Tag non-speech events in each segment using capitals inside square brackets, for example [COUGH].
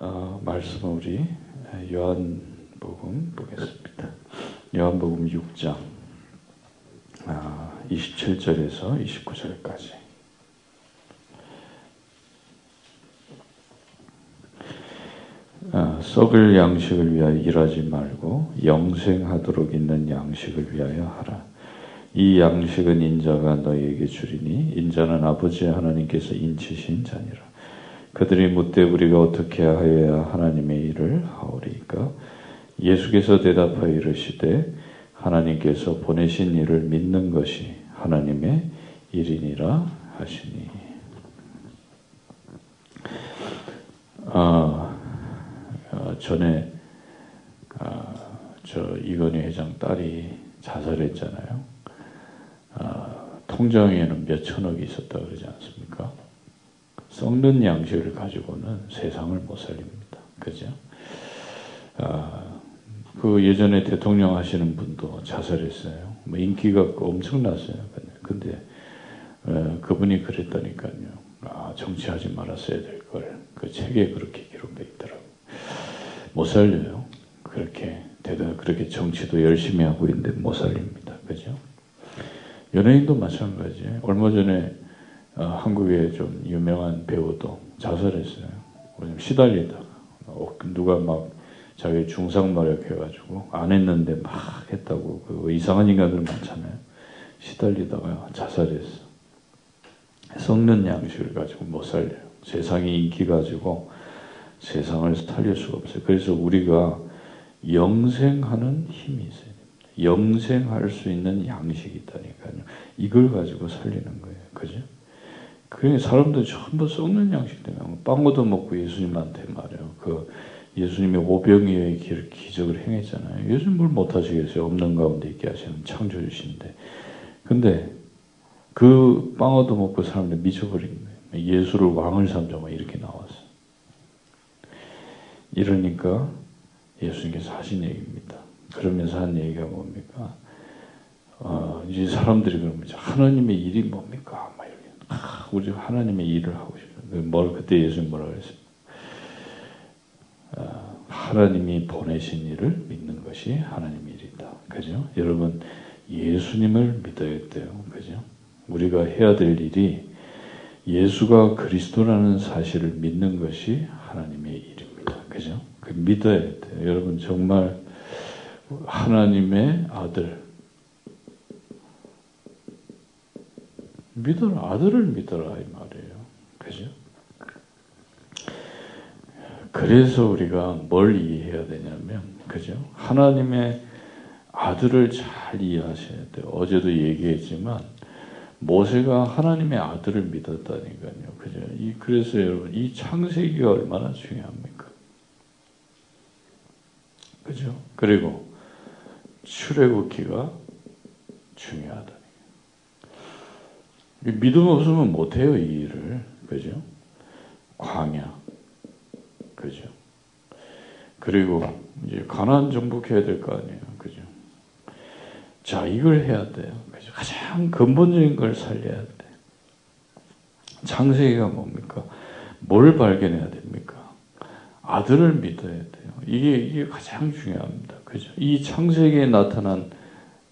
어, 말씀을 우리 요한복음 보겠습니다. 요한복음 6장 아, 27절에서 29절까지 아, 썩을 양식을 위하여 일하지 말고 영생하도록 있는 양식을 위하여 하라. 이 양식은 인자가 너에게 주리니 인자는 아버지 하나님께서 인치신 자니라. 그들이 묻되 우리가 어떻게 하여야 하나님의 일을 하오리까? 예수께서 대답하여 이르시되 하나님께서 보내신 일을 믿는 것이 하나님의 일이니라 하시니. 아, 아 전에 아, 저 이건희 회장 딸이 자살했잖아요. 아, 통장에는 몇 천억이 있었다 그러지 않습니까? 썩는 양식을 가지고는 세상을 못 살립니다. 그죠? 아, 그 예전에 대통령 하시는 분도 자살했어요. 뭐 인기가 엄청났어요. 근데 어, 그분이 그랬다니까요. 아, 정치하지 말았어야 될 걸. 그 책에 그렇게 기록돼 있더라고. 못 살려요. 그렇게 대단 그렇게 정치도 열심히 하고 있는데 못 살립니다. 그죠? 연예인도 마찬가지예요. 얼마 전에 어, 한국의 좀 유명한 배우도 자살했어요. 시달리다가 어, 누가 막 자기 중상 마력해가지고 안 했는데 막 했다고 그 이상한 인간들 많잖아요. 시달리다가 자살했어. 썩는 양식을 가지고 못 살려요. 세상이 인기 가지고 세상을 살릴 수가 없어요. 그래서 우리가 영생하는 힘이 있어요. 영생할 수 있는 양식이 있다니까요. 이걸 가지고 살리는 거예요. 그죠? 그러니 사람들 전부 썩는 양식 때문에 빵 얻어 먹고 예수님한테 말해요. 그 예수님이 오병이어의 기적을 행했잖아요. 예수님 뭘 못하시겠어요? 없는 가운데 있게 하시는 창조주신데. 근데 그빵 얻어 먹고 사람들 미쳐버린 거예요. 예수를 왕을 삼자 이렇게 나왔어. 이러니까 예수님께서 하신 얘기입니다. 그러면서 한 얘기가 뭡니까? 어, 이제 사람들이 그러면 하나님의 일이 뭡니까? 아, 우리 하나님의 일을 하고 싶어요. 뭘 그때 예수님 뭐라 그랬어요? 어, 하나님이 보내신 일을 믿는 것이 하나님의 일이다. 그죠? 여러분, 예수님을 믿어야 돼요. 그죠? 우리가 해야 될 일이 예수가 그리스도라는 사실을 믿는 것이 하나님의 일입니다. 그죠? 그 믿어야 돼요. 여러분, 정말 하나님의 아들, 믿어라. 아들을 믿어라. 이 말이에요. 그죠? 그래서 우리가 뭘 이해해야 되냐면, 그죠? 하나님의 아들을 잘 이해하셔야 돼요. 어제도 얘기했지만, 모세가 하나님의 아들을 믿었다니까요. 그죠? 이, 그래서 여러분, 이 창세기가 얼마나 중요합니까? 그죠? 그리고 출애굽기가 중요하다. 믿음 없으면 못해요, 이 일을. 그죠? 광야. 그죠? 그리고 이제 가난 정복해야 될 거 아니에요. 그죠? 자, 이걸 해야 돼요. 그죠? 가장 근본적인 걸 살려야 돼. 창세기가 뭡니까? 뭘 발견해야 됩니까? 아들을 믿어야 돼요. 이게, 이게 가장 중요합니다. 그죠? 이 창세기에 나타난,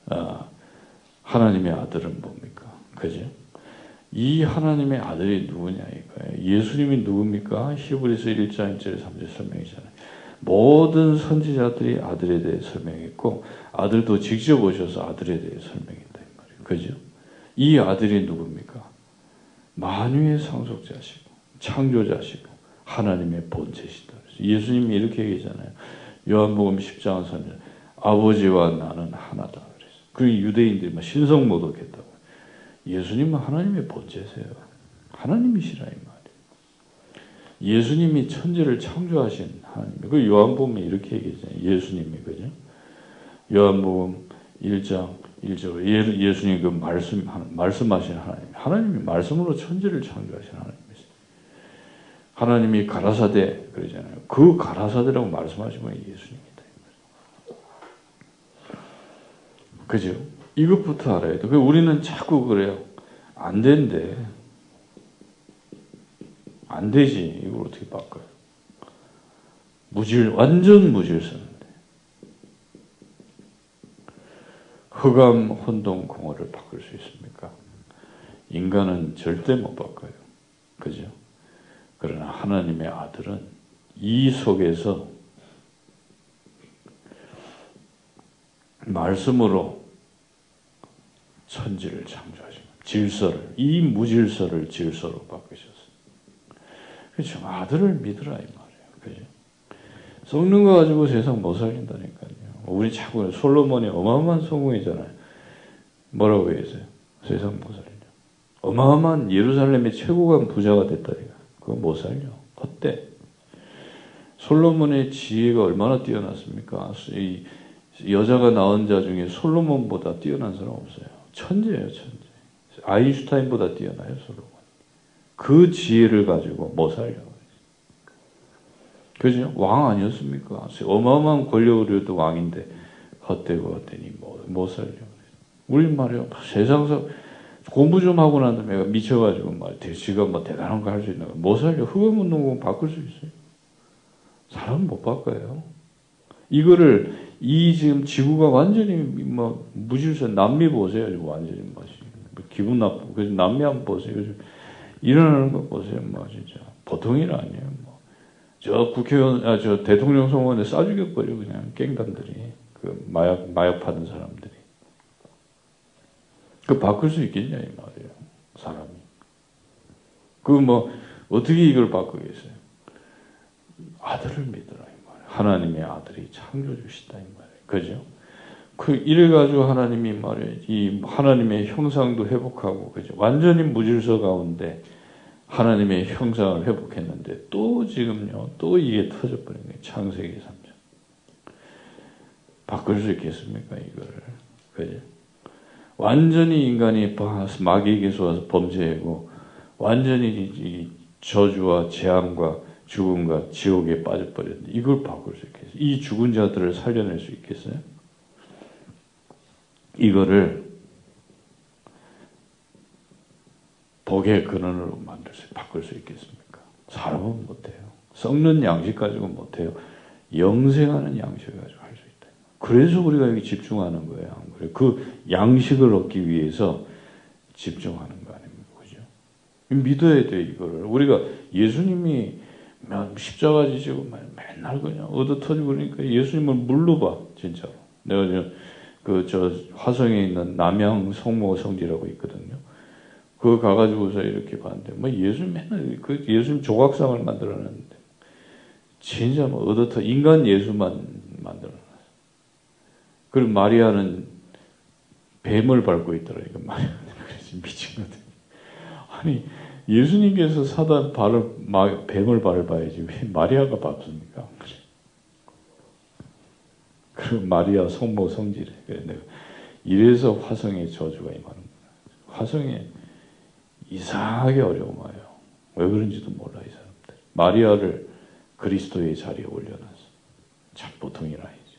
어, 하나님의 아들은 뭡니까? 그죠? 이 하나님의 아들이 누구냐 이거예요. 예수님이 누굽니까? 히브리서 1장 1절 3절 설명이잖아요. 모든 선지자들이 아들에 대해 설명했고 아들도 직접 오셔서 아들에 대해 설명했다 이 말이에요. 그죠? 이 아들이 누굽니까? 만유의 상속자시고 창조자시고 하나님의 본체시다. 예수님이 이렇게 얘기잖아요. 요한복음 10장 3절 아버지와 나는 하나다. 그래서 그 유대인들이 막 신성 모독했다고. 예수님은 하나님의 본체세요. 하나님이시라 이 말이에요. 예수님이 천지를 창조하신 하나님. 그 요한복음에 이렇게 얘기하잖아요. 예수님이 그죠? 요한복음 1장 1절 예, 예수님 그 말씀 말씀하신 하나님. 하나님이 말씀으로 천지를 창조하신 하나님이세요. 하나님이 가라사대 그러잖아요. 그 가라사대라고 말씀하신 분이 예수님이다. 그죠? 이것부터 알아야 돼. 우리는 자꾸 그래요. 안 된대. 안 되지. 이걸 어떻게 바꿔요? 무질, 완전 무질서인데. 흑암, 혼동, 공허를 바꿀 수 있습니까? 인간은 절대 못 바꿔요. 그죠? 그러나 하나님의 아들은 이 속에서 말씀으로 천지를 창조하시고 질서를 이 무질서를 질서로 바꾸셨어요. 그렇죠. 아들을 믿으라 이 말이에요. 그죠? 썩는 거 가지고 세상 못 살린다니까요. 우리 자꾸 솔로몬이 어마어마한 성공이잖아요. 뭐라고 했어요? 세상 못 살려. 어마어마한 예루살렘의 최고강 부자가 됐다니까. 그거 못 살려. 어때? 솔로몬의 지혜가 얼마나 뛰어났습니까? 이 여자가 낳은 자 중에 솔로몬보다 뛰어난 사람 없어요. 천재예요, 천재. 아인슈타인보다 뛰어나요, 솔로몬. 그 지혜를 가지고 못 살려. 그죠? 왕 아니었습니까? 어마어마한 권력을 도 왕인데 헛되고 헛되니 못, 못 살려. 우리 말이요. 세상에서 공부 좀 하고 난 다음에 미쳐가지고 말 지가 뭐 대단한 거 할수거못 살려. 흑암운동공 바꿀 수 있어요. 사람 못 바꿔요. 이거를 이 지금 지구가 완전히 뭐 무질서 남미 보세요. 완전히 뭐 기분 나쁘고 그래서 남미 한번 보세요. 일어나는 거 보세요. 뭐 진짜 보통 일 아니에요. 뭐. 저 국회의원 아 저 대통령 선거에 쏴 죽여 버려 그냥 깽단들이 그 마약 마약 파는 사람들이 그 바꿀 수 있겠냐 이 말이에요. 사람이. 그 뭐 어떻게 이걸 바꾸겠어요? 아들을 말이에요. 하나님의 아들이 창조 주시다 이 말이에요. 그죠? 그 이래 가지고 하나님이 말이에요. 이 하나님의 형상도 회복하고 그죠? 완전히 무질서 가운데 하나님의 형상을 회복했는데 또 지금요. 또 이게 터져 버린 거예요. 창세기 3장. 바꿀 수 있겠습니까, 이거를? 그죠? 완전히 인간이 마귀에게 쏘아서 범죄하고 완전히 저주와 재앙과 죽음과 지옥에 빠져버렸는데 이걸 바꿀 수 있겠어요? 이 죽은 자들을 살려낼 수 있겠어요? 이거를 복의 근원으로 만들 수, 바꿀 수 있겠습니까? 사람은 못해요. 썩는 양식 가지고 못해요. 영생하는 양식을 가지고 할 수 있다. 그래서 우리가 여기 집중하는 거예요. 그 양식을 얻기 위해서 집중하는 거 아닙니까? 그죠? 믿어야 돼, 이거를. 우리가 예수님이 십자가 지시고 맨날 그냥 얻어 터지고 그러니까 예수님을 물로 봐, 진짜로. 내가 저, 그, 저, 화성에 있는 남양 성모 성지라고 있거든요. 그거 가가지고서 이렇게 봤는데, 뭐 예수님 맨날, 그 예수님 조각상을 만들어놨는데, 진짜 뭐 얻어 터, 인간 예수만 만들어놨어. 그리고 마리아는 뱀을 밟고 있더라니까 마리아. [LAUGHS] 그래서 미친 거같 아니, 예수님께서 사다 발을, 뱀을 밟아야지. 왜 마리아가 밟습니까? 그 마리아 성모 성질에. 내가 이래서 화성의 저주가 임하는 거야. 화성에 이상하게 어려움 와요. 왜 그런지도 몰라, 이 사람들. 마리아를 그리스도의 자리에 올려놨어. 참 보통이 아니죠.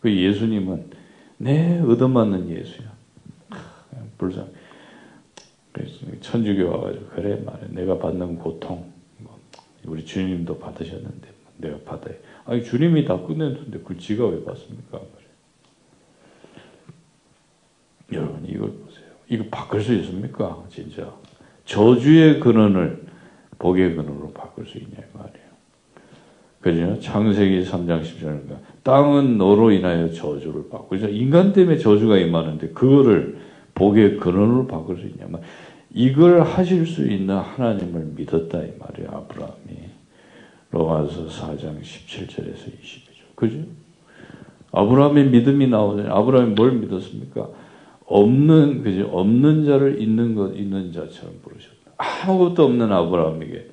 그 예수님은 내 얻어맞는 예수야. 불쌍. 천주교 와가지고 그래 말해 내가 받는 고통 뭐 우리 주님도 받으셨는데 내가 받아요. 아니 주님이 다 끝냈는데 그 지가 왜 받습니까? 여러분 이걸 보세요. 이거 바꿀 수 있습니까? 진짜 저주의 근원을 복의 근원으로 바꿀 수 있냐 말이에요. 그죠? 창세기 3장 10절인가 땅은 너로 인하여 저주를 받고 인간 때문에 저주가 임하는데 그거를 복의 근원으로 바꿀 수 있냐면 이걸 하실 수 있는 하나님을 믿었다 이 말이에요. 아브라함이. 로마서 4장 17절에서 20절. 그죠? 아브라함의 믿음이 나오잖아요. 아브라함이 뭘 믿었습니까? 없는, 그죠? 없는 자를 있는 것, 있는 자처럼 부르셨다. 아무것도 없는 아브라함에게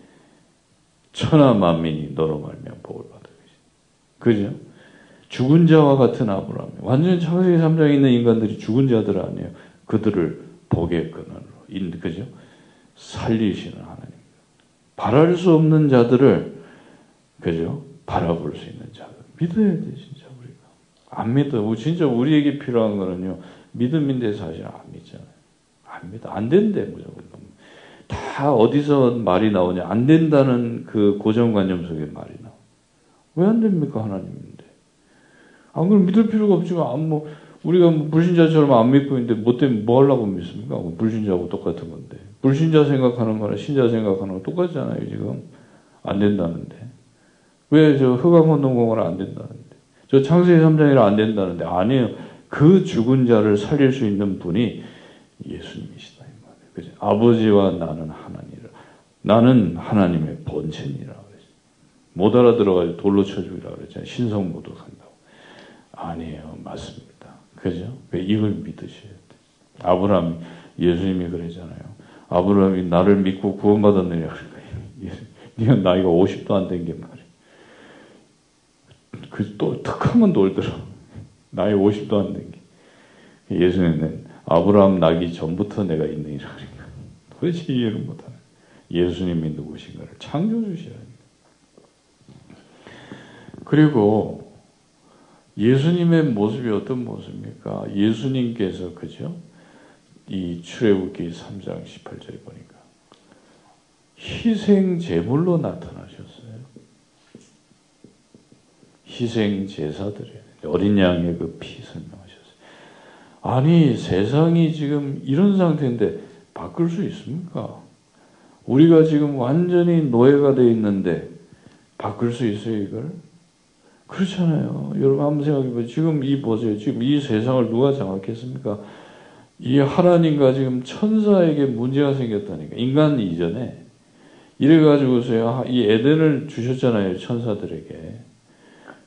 천하 만민이 너로 말면 복을 받을 것이다. 그죠? 죽은 자와 같은 아브라함. 완전 창세기 3장에 있는 인간들이 죽은 자들 아니에요. 그들을 복의 근원 그죠? 살리시는 하나님. 바랄 수 없는 자들을, 그죠? 바라볼 수 있는 자들. 믿어야 돼, 진짜, 우리가. 안 믿어. 진짜 우리에게 필요한 거는요, 믿음인데 사실 안 믿잖아요. 안 믿어. 안 된대, 무조건. 다 어디서 말이 나오냐. 안 된다는 그 고정관념 속에 말이 나와. 왜 안 됩니까 하나님인데? 안 그럼 믿을 필요가 없지만 안 뭐 우리가 뭐 불신자처럼 안 믿고 있는데 뭐 때문에 뭐 하려고 믿습니까? 뭐 불신자하고 똑같은 건데 불신자 생각하는 거나 신자 생각하는 거 똑같잖아요 지금 안 된다는데 왜 저 흑암운동공을 안 된다는데 저 창세기 3장이라 안 된다는데 아니에요 그 죽은 자를 살릴 수 있는 분이 예수님이시다 이 말이에요. 그죠? 아버지와 나는 하나니라 나는 하나님의 본체니라 그랬죠. 못 알아들어가지고 돌로 쳐주기라 그랬잖아요. 신성모독한다고 아니에요 맞습니다. 그죠? 이걸 믿으셔야 돼. 아브라함, 예수님이 그러잖아요. 아브라함이 나를 믿고 구원받았느냐. [LAUGHS] 네가 나이가 50도 안 된 게 말이야. 그 또 턱하면 놀더라. 나이 50도 안 된 게. 예수님은 아브라함 나기 전부터 내가 있느니라. 그러니까. 도대체 이해를 못하네. 예수님이 누구신가를 창조주셔야 합니다. 그리고 예수님의 모습이 어떤 모습입니까? 예수님께서 그죠? 이 출애굽기 3장 18절에 보니까 희생 제물로 나타나셨어요. 희생 제사들이 어린 양의 그 피 설명하셨어요. 아니 세상이 지금 이런 상태인데 바꿀 수 있습니까? 우리가 지금 완전히 노예가 돼 있는데 바꿀 수 있어요 이걸? 그렇잖아요. 여러분 한번 생각해 보세요. 지금 이 보세요. 지금 이 세상을 누가 장악했습니까? 이 하나님과 지금 천사에게 문제가 생겼다니까. 인간 이전에. 이래가지고서요. 이 에덴을 주셨잖아요. 천사들에게.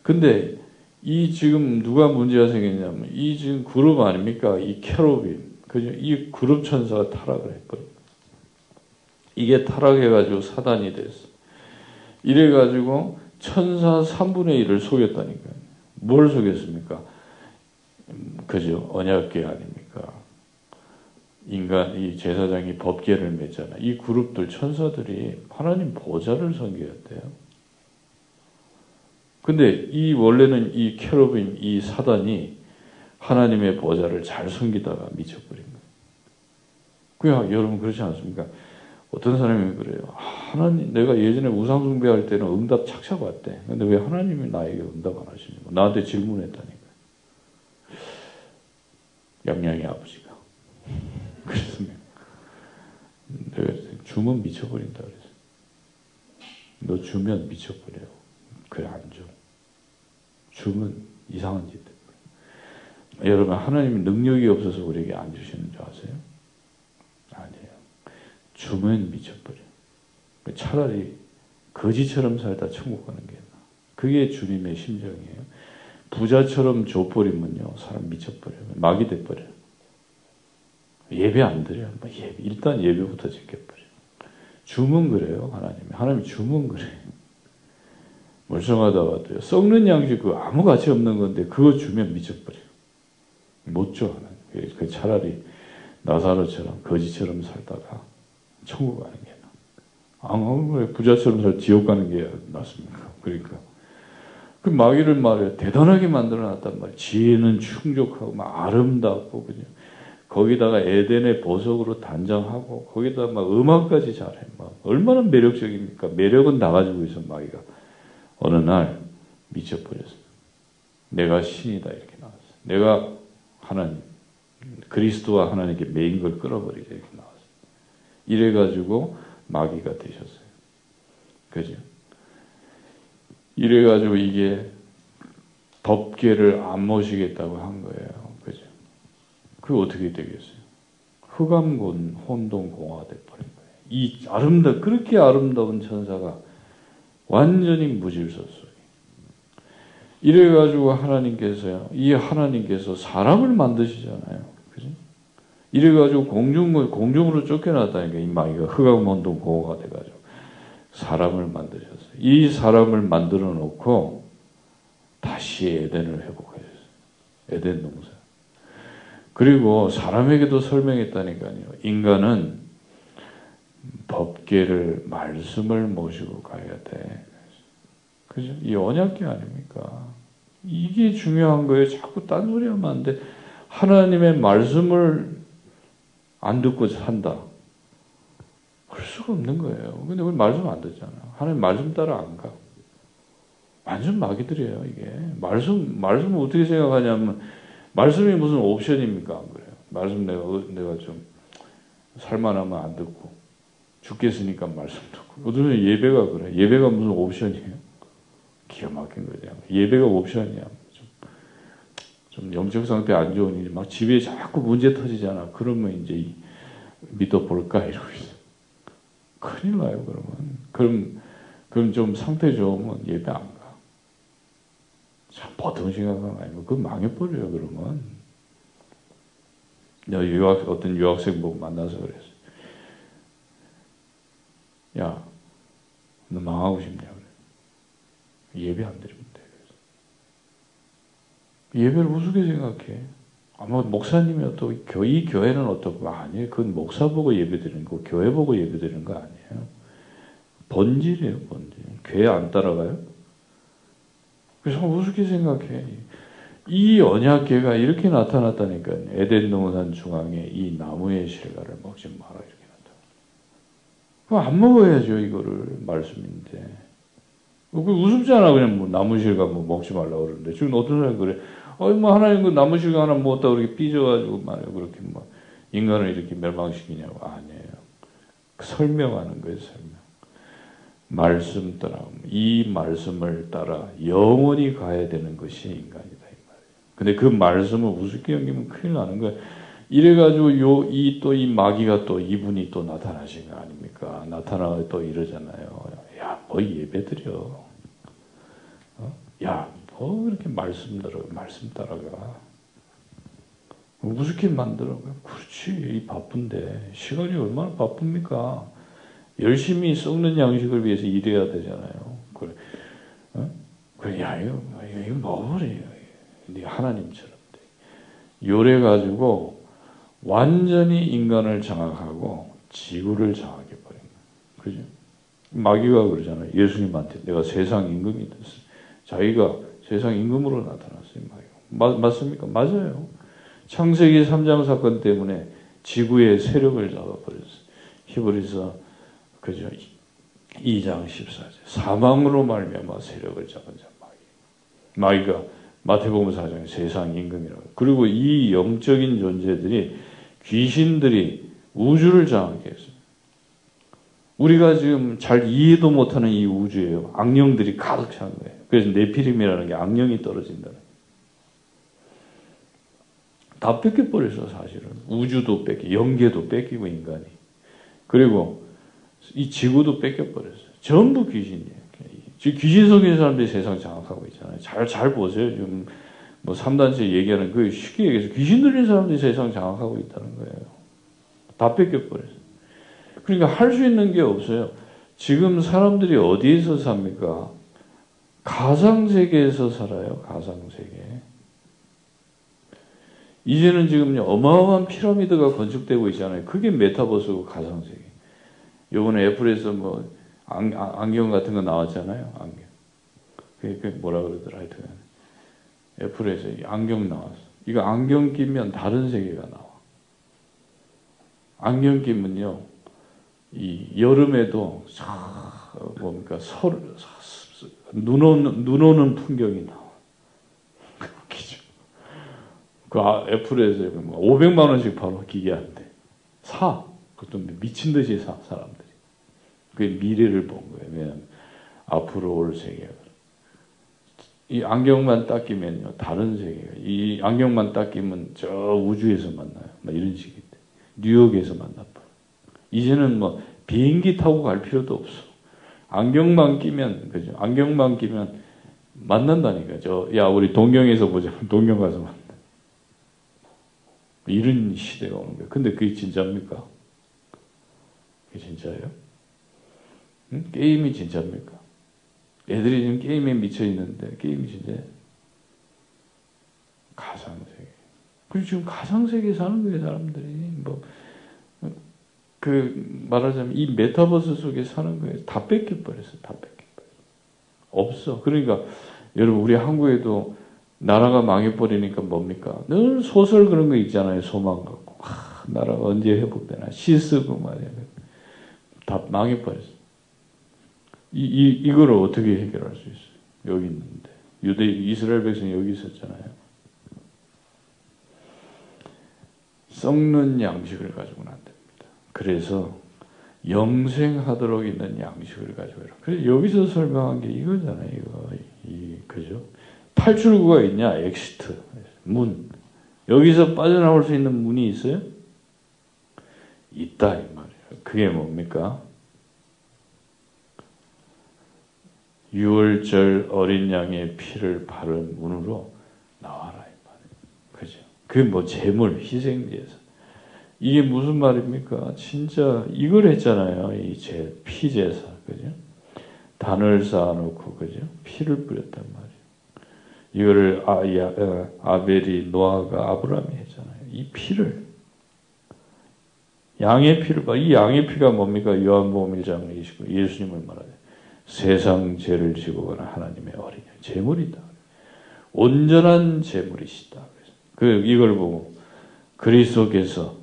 근데 이 지금 누가 문제가 생겼냐면 이 지금 그룹 아닙니까? 이 캐로빈. 그죠? 이 그룹 천사가 타락을 했거든요. 이게 타락해가지고 사단이 됐어. 이래가지고 천사 3분의 1을 속였다니까요. 뭘 속였습니까? 그죠? 언약계 아닙니까? 인간, 이 제사장이 법계를 맺잖아. 이 그룹들, 천사들이 하나님 보좌를 섬겼대요. 근데 이 원래는 이 캐로빈, 이 사단이 하나님의 보좌를 잘 섬기다가 미쳐버린 거예요. 그야 여러분 그렇지 않습니까? 어떤 사람이 그래요. 하나님, 내가 예전에 우상 숭배할 때는 응답 착착 왔대. 근데 왜 하나님이 나에게 응답 안 하시냐고. 나한테 질문했다니까. 양양이 아버지가. [LAUGHS] 그래서 내가 주면 미쳐버린다 그래서. 너 주면 미쳐버려요. 그래, 안 줘. 주면 이상한 짓 해. 여러분, 하나님이 능력이 없어서 우리에게 안 주시는 줄 아세요? 주면 미쳐버려. 차라리 거지처럼 살다 천국 가는 게 나. 그게 주님의 심정이에요. 부자처럼 줘버리면요, 사람 미쳐버려요. 막이 돼버려요. 예배 안 드려요. 뭐 예배, 일단 예배부터 지켜버려요. 주문 그래요, 하나님이. 하나님이 주문 그래요. 멀쩡하다가도요, 썩는 양식 그 아무 가치 없는 건데, 그거 주면 미쳐버려요. 못 줘, 하나님. 그 차라리 나사로처럼, 거지처럼 살다가, 천국 가는 게 나. 아, 부자처럼 살 지옥 가는 게 낫습니까? 그러니까. 그 마귀를 말해 대단하게 만들어 놨단 말이에요. 지혜는 충족하고 막 아름답고 그죠. 거기다가 에덴의 보석으로 단장하고 거기다 막 음악까지 잘해. 막 얼마나 매력적입니까? 매력은 다 가지고 있어 마귀가. 어느 날 미쳐버렸어. 내가 신이다 이렇게 나왔어. 내가 하나님 그리스도와 하나님께 매인 걸 끌어버리자 이렇게 나왔어. 이래가지고 마귀가 되셨어요. 그죠? 이래가지고 이게 법계를 안 모시겠다고 한 거예요. 그죠? 그 어떻게 되겠어요? 흑암군 혼동공화가 돼버린 거예요. 이 아름다, 그렇게 아름다운 천사가 완전히 무질서 속에. 이래가지고 하나님께서요, 이 하나님께서 사람을 만드시잖아요. 이래가지고 공중, 공중으로 쫓겨났다니까, 이 마귀가 흑암원동 공허가 돼가지고. 사람을 만드셨어요. 이 사람을 만들어 놓고, 다시 에덴을 회복하셨어요. 에덴 농사. 그리고 사람에게도 설명했다니까요. 인간은 법계를, 말씀을 모시고 가야 돼. 그죠? 이 언약계 아닙니까? 이게 중요한 거예요. 자꾸 딴소리 하면 안 돼. 하나님의 말씀을 안 듣고 산다. 그럴 수가 없는 거예요. 근데 우리 말씀 안 듣잖아. 하나님 말씀 따라 안 가. 완전 마귀들이에요, 이게. 말씀, 말씀을 어떻게 생각하냐면, 말씀이 무슨 옵션입니까? 안 그래요? 말씀 내가, 내가 좀, 살만하면 안 듣고, 죽겠으니까 말씀 듣고. 어떤 예배가 그래. 예배가 무슨 옵션이에요? 기가 막힌 거죠. 예배가 옵션이야. 좀, 좀 영적 상태 안 좋으니 막 집에 자꾸 문제 터지잖아. 그러면 이제 믿어볼까 이러고 있어. 큰일 나요, 그러면. 그럼, 그럼 좀 상태 좋으면 예배 안 가. 참 보통 생각은 아니고, 그 망해버려요, 그러면. 야, 유학, 어떤 유학생 보고 만나서 그랬어. 야, 너 망하고 싶냐, 그래. 예배 안 돼. 예배를 우습게 생각해. 아마 목사님이 또이 교회는 어떻고 아니에요. 그건 목사 보고 예배 드리는 거, 교회 보고 예배 드리는 거 아니에요. 본질이에요, 본질. 교회 안 따라가요? 그래서 우습게 생각해. 이 언약계가 이렇게 나타났다니까 에덴 동산 중앙에 이 나무의 실과를 먹지 마라 이렇게 나타나. 그럼 안 먹어야죠 이거를 말씀인데. 그 우습잖아 그냥 뭐 나무 실과 뭐 먹지 말라 그러는데 지금 어떤 사람이 그래 어이 뭐 하나님 그 나무 실과 하나 먹었다 그렇게 삐져가지고 말이야 그렇게 뭐 인간을 이렇게 멸망시키냐고 아니에요. 설명하는 거예요 설명. 말씀 따라 이 말씀을 따라 영원히 가야 되는 것이 인간이다 이 말이에요. 근데 그 말씀을 우습게 여기면 큰일 나는 거예요. 이래가지고 요 이 또 이 마귀가 또 이분이 또 나타나신 거 아닙니까? 나타나 또 이러잖아요. 야, 뭐 예배 드려. 어? 야, 뭐 그렇게 말씀 들어 말씀 따라가. 우습게 만들어. 그렇지, 바쁜데 시간이 얼마나 바쁩니까? 열심히 썩는 양식을 위해서 일해야 되잖아요. 그래, 어? 그래, 야, 이거, 이거 뭐래. 네 하나님처럼. 요래 가지고 완전히 인간을 장악하고 지구를 장악해 버린 거예요. 그죠? 마귀가 그러잖아요. 예수님한테 내가 세상 임금이 됐어. 자기가 세상 임금으로 나타났어요. 마귀가. 맞습니까? 맞아요. 창세기 3장 사건 때문에 지구의 세력을 잡아버렸어요. 히브리서 그죠? 2장 14절. 사망으로 말미암아 세력을 잡은 자 마귀. 마귀가 마태복음 4장에 세상 임금이라고. 그리고 이 영적인 존재들이 귀신들이 우주를 장악해 했어요. 우리가 지금 잘 이해도 못하는 이 우주에요. 악령들이 가득 찬 거예요. 그래서 네피림이라는 게 악령이 떨어진다는 다 뺏겨버렸어, 사실은. 우주도 뺏기, 영계도 뺏기고, 인간이. 그리고 이 지구도 뺏겨버렸어요. 전부 귀신이에요. 지금 귀신 속인 사람들이 세상 장악하고 있잖아요. 잘, 잘 보세요. 지금 뭐 3단체 얘기하는 그 쉽게 얘기해서 귀신 들린 사람들이 세상 장악하고 있다는 거예요. 다 뺏겨버렸어요. 그러니까 할 수 있는 게 없어요. 지금 사람들이 어디에서 삽니까? 가상세계에서 살아요. 가상세계. 이제는 지금 어마어마한 피라미드가 건축되고 있잖아요. 그게 메타버스고 가상세계. 요번에 애플에서 뭐 안, 경 같은 거 나왔잖아요. 안경. 그게 뭐라 그러더라 하여튼. 애플에서 안경 나왔어. 이거 안경 끼면 다른 세계가 나와. 안경 끼면요. 이 여름에도 뭡니까 설, 눈 오는 눈 오는 풍경이 나와. 그 아, 애플에서 500만 뭐 원씩 바로 기계한대. 사. 그것도 미친 듯이 사 사람들이. 그 미래를 본 거예요. 왜냐하면 앞으로 올 세계가. 이 안경만 딱 끼면요 다른 세계가. 이 안경만 딱 끼면 저 우주에서 만나요. 막 이런 식인데 뉴욕에서 만나봐. 이제는 뭐 비행기 타고 갈 필요도 없어. 안경만 끼면 그죠? 안경만 끼면 만난다니까. 저 야 우리 동경에서 보자. [LAUGHS] 동경 가서 만나. 이런 시대가 오는 거예요. 근데 그게 진짜입니까? 그게 진짜예요? 응? 게임이 진짜입니까? 애들이 지금 게임에 미쳐 있는데 게임이 진짜 가상 세계. 그리고 지금 가상 세계에 사는 거예요, 사람들이. 뭐, 그, 말하자면 이 메타버스 속에 사는 거예요. 다 뺏겨버렸어, 다 뺏겨버렸어. 없어. 그러니까, 여러분, 우리 한국에도 나라가 망해버리니까 뭡니까? 늘 소설 그런 거 있잖아요, 소망 갖고. 아, 나라가 언제 회복되나. 시 쓰고 말이야. 다 망해버렸어. 이, 이, 이거를 어떻게 해결할 수 있어요? 여기 있는데 유대 이스라엘 백성이 여기 있었잖아요. 썩는 양식을 가지고는. 그래서 영생하도록 있는 양식을 가지고 라 그래서 여기서 설명한 게 이거잖아요. 이거 이 그죠? 탈출구가 있냐? exit 문 여기서 빠져나올 수 있는 문이 있어요? 있다 이 말이에요. 그게 뭡니까? 6월절 어린 양의 피를 바른 문으로 나와라 이 말이에요. 그죠? 그게 뭐 재물 희생제에서 이게 무슨 말입니까? 진짜 이걸 했잖아요. 이 제 피제사 그죠? 단을 쌓아놓고 그죠? 피를 뿌렸단 말이에요. 이거를 아, 야, 어, 아벨이 노아가 아브라함이 했잖아요. 이 피를 양의 피를 봐. 이 양의 피가 뭡니까? 요한복음 1장 29 예수님을 말하죠. 세상 죄를 지고 가는 하나님의 어린이 제물이다. 온전한 제물이시다. 그 이걸 보고 그리스도께서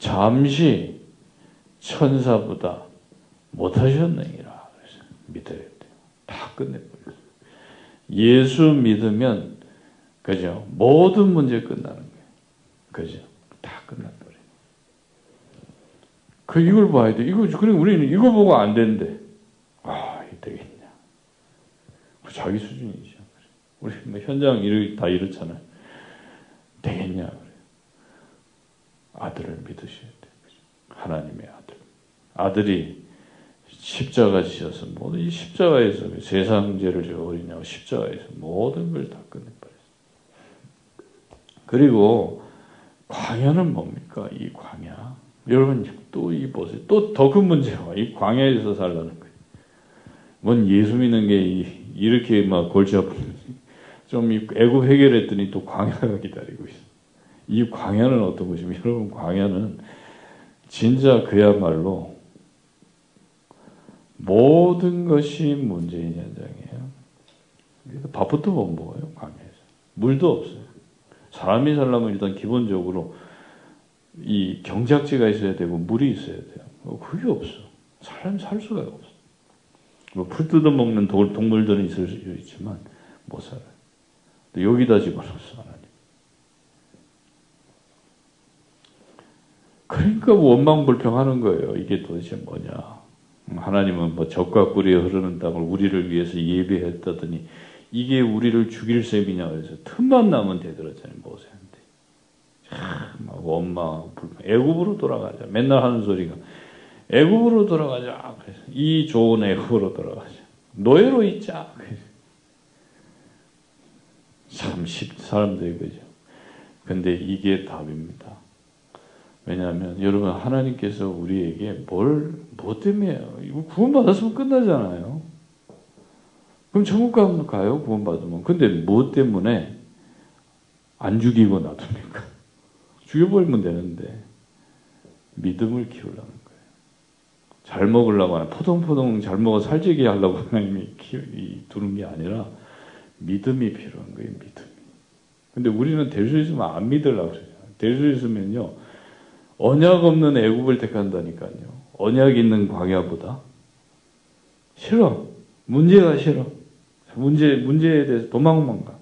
잠시 천사보다 못하셨느니라 믿어야 돼요. 다 끝내버렸어요. 예수 믿으면 그죠? 모든 문제 끝나는 거예요. 그죠? 다 끝나버려요. 그 이걸 봐야 돼. 이거 그래 우리는 이거 보고 안 된대. 아, 이 되겠냐? 자기 수준이죠. 우리 뭐 현장 일 다 이렇잖아요. 되겠냐? 아들을 믿으셔야 돼요. 하나님의 아들. 아들이 십자가 지셔서 모든 이 십자가에서 세상 죄를 저 어리냐고 십자가에서 모든 걸다 끝내버렸어요. 그리고 광야는 뭡니까? 이 광야. 여러분 또 이 보세요. 또 더 큰 문제가 이 광야에서 살라는 거예요. 뭔 예수 믿는 게 이 렇게 막 골치 아픈 좀 애굽 해결했더니 또 광야가 기다리고 있어. 이 광야는 것이며 여러분 광야는 진짜 그야말로 모든 것이 문제인 현장이에요. 밥부터 못 먹어요 광야에서 물도 없어요. 사람이 살려면 일단 기본적으로 이 경작지가 있어야 되고 물이 있어야 돼요. 뭐 그게 없어. 사람 살 수가 없어. 뭐풀 뜯어 먹는 동물들은 있을 수 있지만 못 살아요. 여기다 집어넣었어 하나님. 그러니까 원망불평하는 거예요. 이게 도대체 뭐냐. 하나님은 뭐 적과 꿀이 흐르는 땅을 우리를 위해서 예배했다더니 이게 우리를 죽일 셈이냐 그래서 틈만 나면 되더라잖아요 모세한테. 막 원망, 불평. 애굽으로 돌아가자. 맨날 하는 소리가 애굽으로 돌아가자. 그래서 이 좋은 애굽으로 돌아가자. 노예로 있자. 참 쉽, 사람들이 그죠. 근데 이게 답입니다. 왜냐하면 여러분 하나님께서 우리에게 뭘, 뭐 때문에요? 이거 구원받았으면 끝나잖아요. 그럼 천국 가면 가요, 구원받으면. 근데 뭐 때문에 안 죽이고 놔둡니까? [LAUGHS] 죽여버리면 되는데, 믿음을 키우려는 거예요. 잘 먹으려고 하는, 포동포동 잘 먹어 살찌게 하려고 하나님이 키우, 두는 게 아니라, 믿음이 필요한 거예요, 믿음이. 근데 우리는 될수 있으면 안 믿으려고 그래요. 될수 있으면요, 언약 없는 애굽을 택한다니까요. 언약 있는 광야보다 싫어. 문제가 싫어. 문제 문제에 대해서 도망만 가.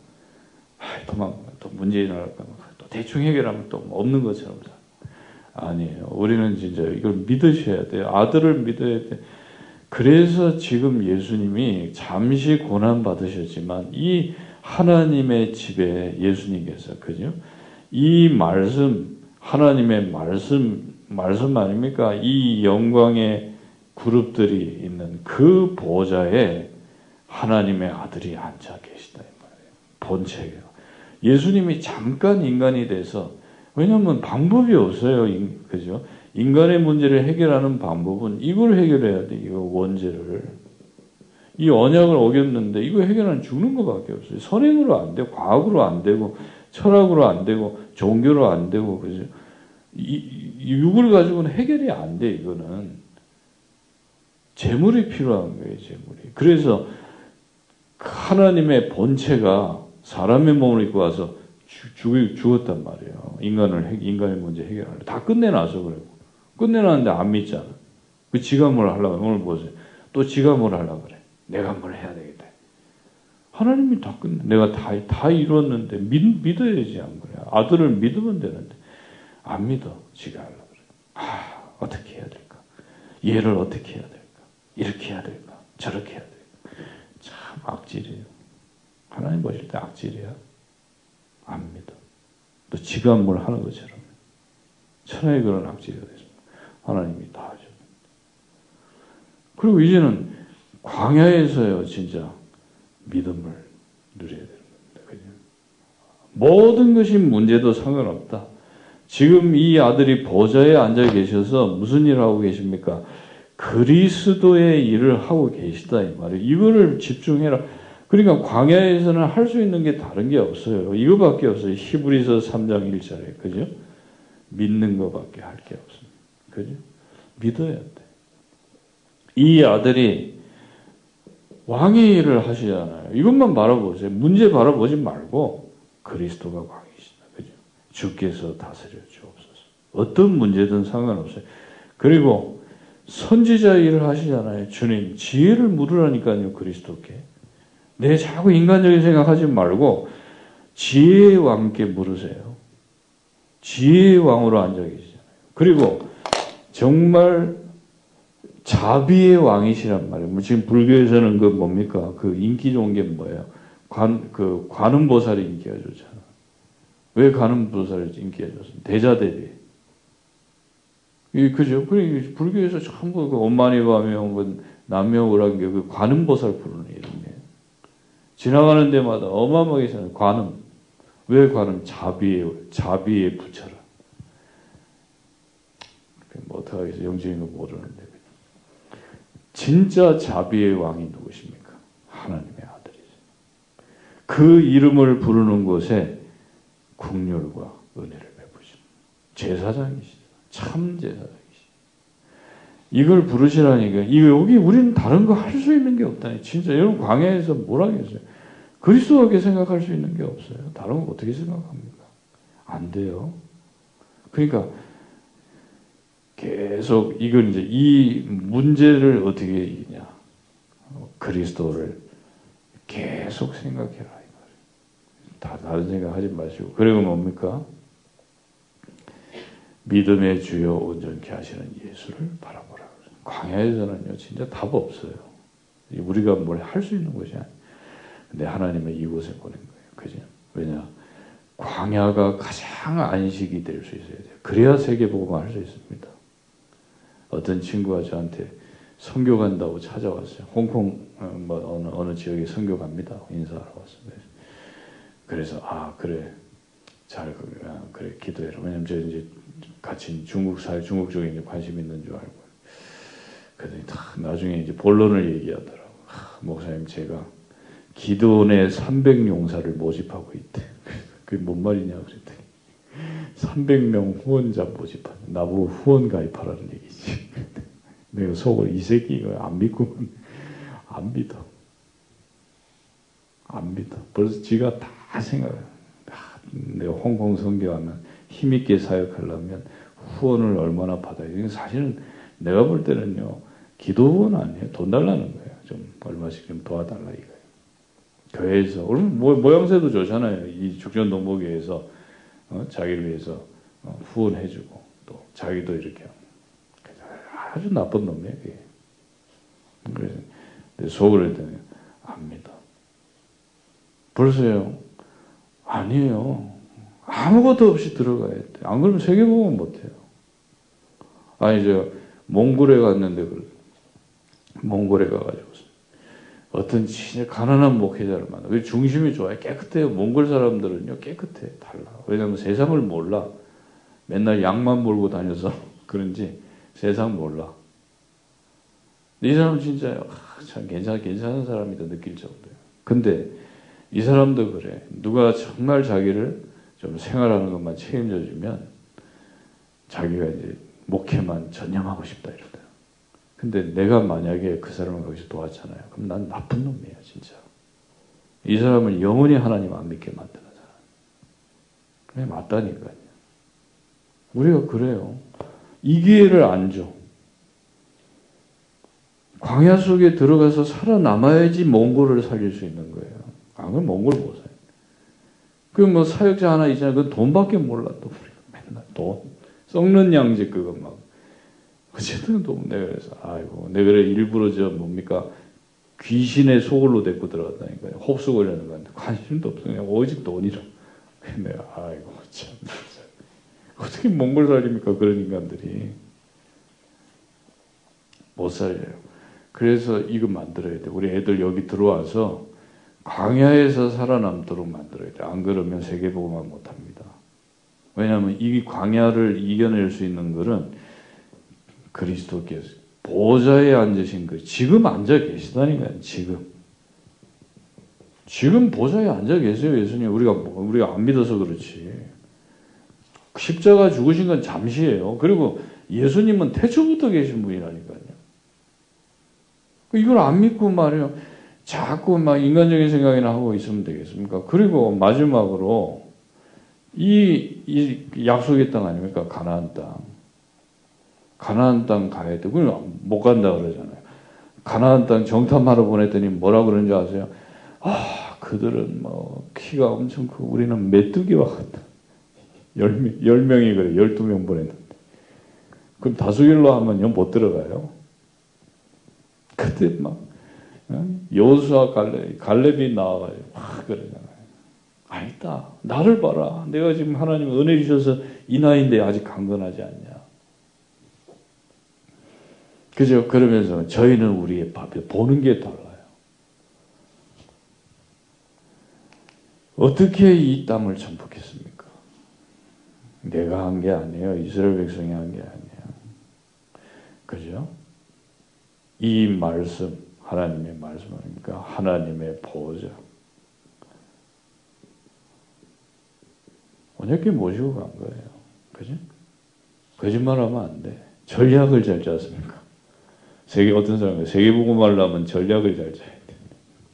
아, 도망 또 문제 일어날까 또 대충 해결하면 또 없는 것처럼 아니에요. 우리는 진짜 이걸 믿으셔야 돼요. 아들을 믿어야 돼. 그래서 지금 예수님이 잠시 고난 받으셨지만 이 하나님의 집에 예수님께서 그죠? 이 말씀 하나님의 말씀, 말씀 아닙니까? 이 영광의 그룹들이 있는 그 보좌에 하나님의 아들이 앉아 계시다. 이 말이에요. 본체가. 예수님이 잠깐 인간이 돼서, 왜냐면 방법이 없어요. 그죠? 인간의 문제를 해결하는 방법은 이걸 해결해야 돼. 이거 원죄를. 이 언약을 어겼는데 이거 해결하는 죽는 것밖에 없어요. 선행으로 안 되고 과학으로 안 되고 철학으로 안 되고 종교로 안 되고 그죠? 이, 이 육을 가지고는 해결이 안 돼. 이거는 재물이 필요한 거예요. 재물이. 그래서 하나님의 본체가 사람의 몸을 입고 와서 죽, 죽었단 말이에요. 인간을 인간의 문제 해결하려 다 끝내놔서 그래. 끝내놨는데 안 믿잖아. 그 지가 뭘 하려고 오늘 보세요. 또 지가 뭘 하려고 그래. 내가 뭘 해야 되겠다. 하나님이 다 끝내. 내가 다, 다 이뤘는데 믿, 믿어야지 안 그래. 아들을 믿으면 되는데 안 믿어. 지가 하려고 그래. 아 어떻게 해야 될까? 얘를 어떻게 해야 될까? 이렇게 해야 될까? 저렇게 해야 될까? 참 악질이에요. 하나님 보실 때 악질이야. 안 믿어. 또 지가 뭘 하는 것처럼. 천하의 그런 악질이 됐습니다. 하나님이 다 하죠. 그리고 이제는 광야에서요, 진짜 믿음을 누려야 되는 겁니다. 그죠? 모든 것이 문제도 상관없다. 지금 이 아들이 보좌에 앉아 계셔서 무슨 일을 하고 계십니까? 그리스도의 일을 하고 계시다 이 말이에요. 이거를 집중해라. 그러니까 광야에서는 할 수 있는 게 다른 게 없어요. 이거밖에 없어요. 히브리서 3장 1절에 그죠? 믿는 것밖에 할 게 없습니다. 그죠? 믿어야 돼. 이 아들이 일을 하시잖아요. 이것만 바라보세요. 문제 바라보지 말고 그리스도가 왕이시다. 그죠? 주께서 다스려 주옵소서. 어떤 문제든 상관없어요. 그리고 선지자 일을 하시잖아요. 주님, 지혜를 물으라니까요, 그리스도께. 내 자꾸 인간적인 생각하지 말고 지혜의 왕께 물으세요. 지혜의 왕으로 앉아 계시잖아요. 그리고 정말 자비의 왕이시란 말이에요. 뭐 지금 불교에서는 그 뭡니까? 그 인기 좋은 게 뭐예요? 관, 그 관음보살이 인기가 좋잖아. 왜 관음보살이 인기가 좋습니까? 대자대비. 이, 그죠? 그 불교에서 전부 그 엄마니 뭐 남명우란 게그 관음보살 부르는 이름이에요. 지나가는 데마다 어마어마하게 사는 관음. 왜 관음? 자비의, 자비의 부처라. 뭐 어떡하겠어. 거 모르는데. 진짜 자비의 왕이 누구십니까? 하나님의 아들이죠. 그 이름을 부르는 곳에 국률과 은혜를 베푸십니다. 제사장이시죠. 참 제사장이시죠. 이걸 부르시라니까. 이거 여기 우리는 다른 거 할 수 있는 게 없다니. 진짜 여러분 광야에서 뭘 하겠어요? 그리스도에게 생각할 수 있는 게 없어요. 다른 거 어떻게 생각합니까? 안 돼요. 그러니까 계속 이건 이제 이 문제를 어떻게 이기냐. 그리스도를 계속 생각해라. 다 다른 생각 하지 마시고. 그리고 뭡니까? 믿음의 주요 온전케 하시는 예수를 바라보라. 광야에서는요, 진짜 답 없어요. 우리가 뭘 할 수 있는 것이 아니에요. 근데 하나님은 이곳에 보낸 거예요. 그죠? 왜냐? 광야가 가장 안식이 될 수 있어야 돼요. 그래야 세계복음을 할 수 있습니다. 어떤 친구가 저한테 선교 간다고 찾아왔어요. 홍콩 어, 뭐 어느 어느 지역에 선교 갑니다. 인사하러 왔어요. 그래서 아 그래 잘 아, 그래 기도해라. 왜냐면 저 이제 같이 중국 사 중국 쪽에 이제 관심 있는 줄 알고. 그랬더니 나중에 이제 본론을 얘기하더라고. 아, 목사님 제가 기도원에 300용사를 모집하고 있대. [LAUGHS] 그게 뭔 말이냐 그랬더니 300명 후원자 모집하는 나보고 후원 가입하라는 얘기지. 내가 속으로 이 새끼 이거 안 믿고 [LAUGHS] 안 믿어. 안 믿어. 벌써 지가 다 생각해. 아, 내가 홍콩 선교하면 힘있게 사역하려면 후원을 얼마나 받아야 돼. 사실은 내가 볼 때는요, 기도 후원 아니에요. 돈 달라는 거예요. 좀 얼마씩 좀 도와달라 이거예요. 교회에서, 모양새도 좋잖아요. 이 죽전동복교에서 어? 자기를 위해서 어, 후원해주고 또 자기도 이렇게 아주 나쁜 놈이에요. 그래서 내 속으로 했더니 안 믿어. 벌써요. 아니에요. 아무것도 없이 들어가야 돼. 안 그러면 세계보험 못해요. 아니 저 몽골에 갔는데 그 몽골에 가가지고 어떤 진짜 가난한 목회자를 만나. 왜 중심이 좋아요? 깨끗해요. 몽골 사람들은요 깨끗해. 달라. 왜냐면 세상을 몰라. 맨날 양만 몰고 다녀서 [LAUGHS] 그런지 세상 몰라. 이 사람은 진짜 아, 참 괜찮 괜찮은 사람이다 느낄 정도예요. 근데 이 사람도 그래. 누가 정말 자기를 좀 생활하는 것만 책임져 주면 자기가 이제 목회만 전념하고 싶다 이러다. 근데 내가 만약에 그 사람을 거기서 도왔잖아요. 그럼 난 나쁜 놈이에요, 진짜. 이 사람은 영원히 하나님 안 믿게 만드는 사람. 그게 맞다니까요. 우리가 그래요. 이 기회를 안 줘. 광야 속에 들어가서 살아남아야지 몽골을 살릴 수 있는 거예요. 아, 그건 몽골 보살. 그뭐 사역자 하나 있잖아. 그 돈밖에 몰라 또 우리가 [LAUGHS] 맨날 돈 썩는 양지 그거 막 어쨌든 돈 내가 그래서 아이고 내가 그래 일부러 저 뭡니까 귀신의 소굴로 데리고 들어갔다니까요. 홉수거리는 건데 관심도 없어 그냥 오직 돈이라. 내가 [LAUGHS] 아이고 참 어떻게 몽골 살입니까 그런 인간들이 못 살려요. 그래서 이거 만들어야 돼. 우리 애들 여기 들어와서 광야에서 살아남도록 만들어야 돼. 안 그러면 세계보고만 못 합니다. 왜냐하면 이 광야를 이겨낼 수 있는 것은 그리스도께서 보좌에 앉으신 그 지금 앉아 계시다니까요. 지금 지금 보좌에 앉아 계세요. 예수님 우리가 우리가 안 믿어서 그렇지. 십자가 죽으신 건 잠시예요. 그리고 예수님은 태초부터 계신 분이라니까요. 이걸 안 믿고 말이에요. 자꾸 막 인간적인 생각이나 하고 있으면 되겠습니까? 그리고 마지막으로 이, 이 약속의 땅 아닙니까? 가나안 땅. 가나안 땅 가야 돼. 그럼 못 간다 그러잖아요. 가나안 땅 정탐하러 보냈더니 뭐라 그런지 아세요? 아, 그들은 뭐 키가 엄청 크고 우리는 메뚜기와 같다. 열, 열 명이 그래. 열두 명 보냈는데. 그럼 다수일로 하면요, 못 들어가요. 그때 막, 여수와 갈렙, 갈렙이 나와가지고 막 그러잖아요. 아니다. 나를 봐라. 내가 지금 하나님 은혜 주셔서 이 나이인데 아직 강건하지 않냐. 그죠? 그러면서 저희는 우리의 밥에 보는 게 달라요. 어떻게 이 땅을 정복했습니까? 내가 한 게 아니에요. 이스라엘 백성이 한 게 아니에요. 그죠? 이 말씀, 하나님의 말씀 아닙니까? 하나님의 보호자. 언약궤 모시고 간 거예요. 그죠? 거짓말하면 안 돼. 전략을 잘 짰습니까? 세계 어떤 사람이 세계보고말로 하면 전략을 잘 짜야 돼.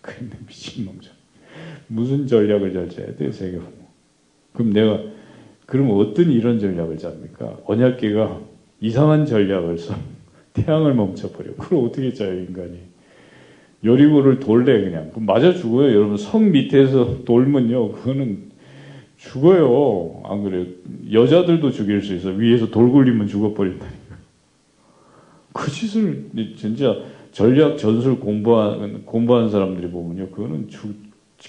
근데 미친놈죠. 무슨 전략을 잘 짜야 돼 세계보고. 그럼 내가 그럼 어떤 이런 전략을 짭니까? 언약궤가 이상한 전략을 써. [LAUGHS] 태양을 멈춰버려. 그걸 어떻게 짜요, 인간이? 요리고를 돌래, 그냥. 그럼 맞아 죽어요. 여러분, 성 밑에서 돌면요, 그거는 죽어요. 안 그래요? 여자들도 죽일 수 있어. 위에서 돌 굴리면 죽어버린다니까. [LAUGHS] 그 짓을, 진짜 전략, 전술 공부한, 공부한 사람들이 보면요, 그거는 죽,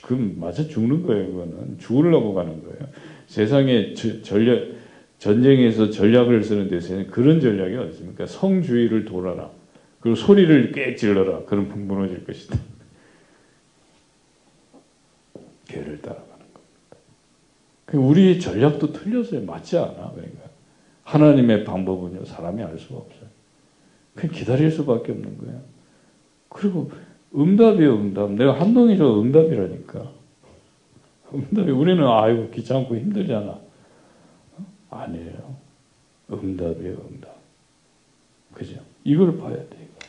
그건 맞아 죽는 거예요, 그거는. 죽으려고 가는 거예요. 세상에 전략, 전쟁에서 전략을 쓰는 데서는 그런 전략이 어디 있습니까? 성주의를 돌아라. 그리고 소리를 꽤 질러라. 그럼 무너질 것이다. 개를 따라가는 겁니다. 그러니까 우리의 전략도 틀렸어요. 맞지 않아. 그러니까. 하나님의 방법은요, 사람이 알 수가 없어요. 그냥 기다릴 수밖에 없는 거예요. 그리고 응답이에요, 응답. 내가 한동이 저 응답이라니까. 응답이, 우리는 아이고, 귀찮고 힘들잖아. 아니에요. 응답이에요, 응답. 그죠? 이걸 봐야 돼, 이거.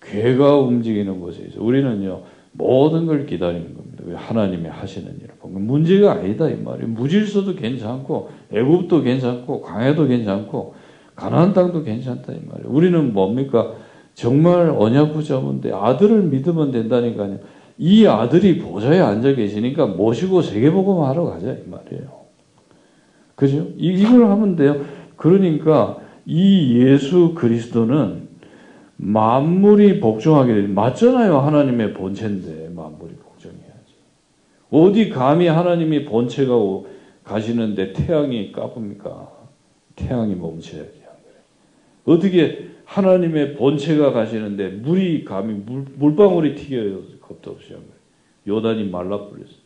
괴가 움직이는 곳에서 우리는요, 모든 걸 기다리는 겁니다. 하나님이 하시는 일을 보면 문제가 아니다 이 말이에요. 무질서도 괜찮고 애굽도 괜찮고 광야도 괜찮고 가나안 땅도 괜찮다 이 말이에요. 우리는 뭡니까? 정말 언약 붙잡은데 아들을 믿으면 된다니까요. 이 아들이 보좌에 앉아 계시니까 모시고 세계복음 하러 가자 이 말이에요. 그죠? 이걸 하면 돼요. 그러니까 이 예수 그리스도는 만물이 복종하게 되 맞잖아요. 하나님의 본체인데 만물이 복종해야지. 어디 감히 하나님이 본체가 가시는데 태양이 까쁩니까? 태양이 멈춰야지. 어떻게 하나님의 본체가 가시는데 물이 감히 물, 물방울이 튀겨요. 겁도 없이 한 거예요. 요단이 말라버렸어.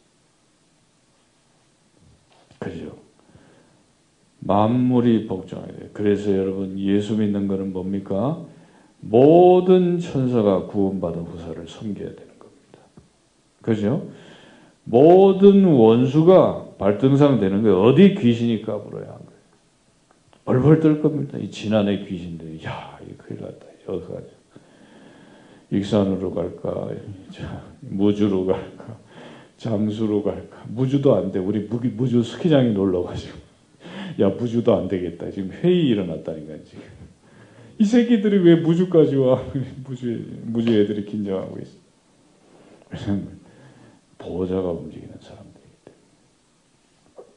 그죠? 만물이 복종하게 돼요. 그래서 여러분 예수 믿는 것은 뭡니까? 모든 천사가 구원받은 후사를 섬겨야 되는 겁니다. 그죠? 모든 원수가 발등상 되는 거예요. 어디 귀신이 까불어야. 벌벌 떨 겁니다. 이 지난해 귀신들이 야, 이 큰일 났다. 가자. 익산으로 갈까? 무주로 갈까? 장수로 갈까? 무주도 안 돼. 우리 무주 스키장에 놀러 가지고. 야 무주도 안 되겠다. 지금 회의 일어났다니까 지금. 이 새끼들이 왜 무주까지 와? [LAUGHS] 무주 무주 애들이 긴장하고 있어. 보호자가 움직이는 사람들이기 때문에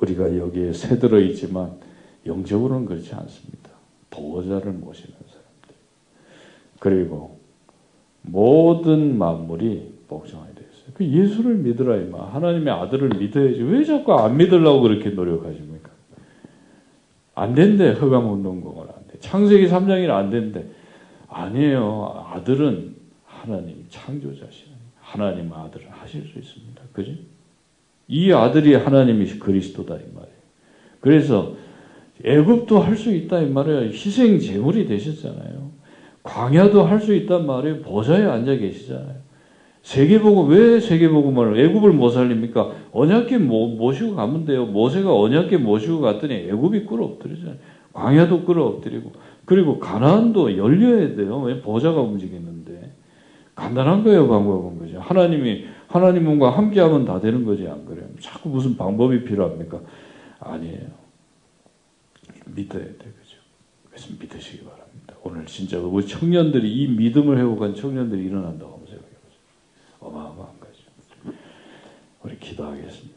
우리가 여기에 새들어 있지만 영적으로는 그렇지 않습니다. 보호자를 모시는 사람들. 그리고 모든 만물이 복종하게 되어 있어요. 그 예수를 믿으라 이마. 하나님의 아들을 믿어야지. 왜 자꾸 안 믿으려고 그렇게 노력하십니까? 안 된대. 허감 운동공을 안 돼. 창세기 3장이라 안 된대. 아니에요. 아들은 하나님 창조자시는 하나님 아들을 하실 수 있습니다. 그지? 이 아들이 하나님이 그리스도다 이 말이에요. 그래서 애굽도 할 수 있다 이 말이에요. 희생 제물이 되셨잖아요. 광야도 할 수 있단 말이에요. 보좌에 앉아 계시잖아요. 세계복음 왜 세계복음을 애굽을 못 살립니까? 언약계 모시고 가면 돼요. 모세가 언약계 모시고 갔더니 애굽이 끌어 엎드리잖아요. 광야도 끌어 엎드리고 그리고 가나안도 열려야 돼요. 왜 보좌가 움직이는데 간단한 거예요. 방법은 그죠. 하나님이 하나님과 함께하면 다 되는 거지 안 그래요? 자꾸 무슨 방법이 필요합니까? 아니에요. 믿어야 돼 그죠. 그래서 믿으시기 바랍니다. 오늘 진짜 우리 청년들이 이 믿음을 회복한 청년들이 일어난다고 생각해 보세요. 어마어마한 거죠. 우리 기도하겠습니다.